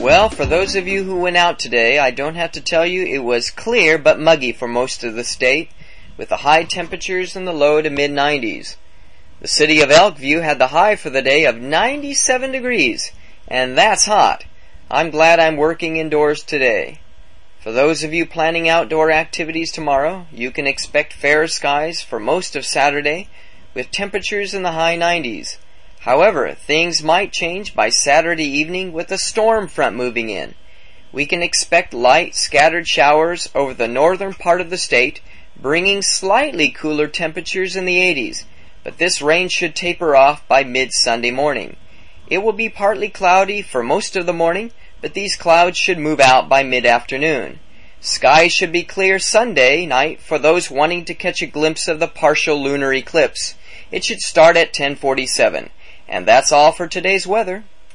Well, for those of you who went out today, I don't have to tell you it was clear but muggy for most of the state, with the high temperatures in the low to mid 90s. The city of Elkview had the high for the day of 97 degrees, and that's hot. I'm glad I'm working indoors today. For those of you planning outdoor activities tomorrow, you can expect fair skies for most of Saturday with temperatures in the high 90s. However, things might change by Saturday evening with a storm front moving in. We can expect light scattered showers over the northern part of the state, bringing slightly cooler temperatures in the 80s, but this rain should taper off by mid Sunday morning. It will be partly cloudy for most of the morning, but these clouds should move out by mid afternoon. Skies should be clear Sunday night for those wanting to catch a glimpse of the partial lunar eclipse. It should start at 1047. And that's all for today's weather.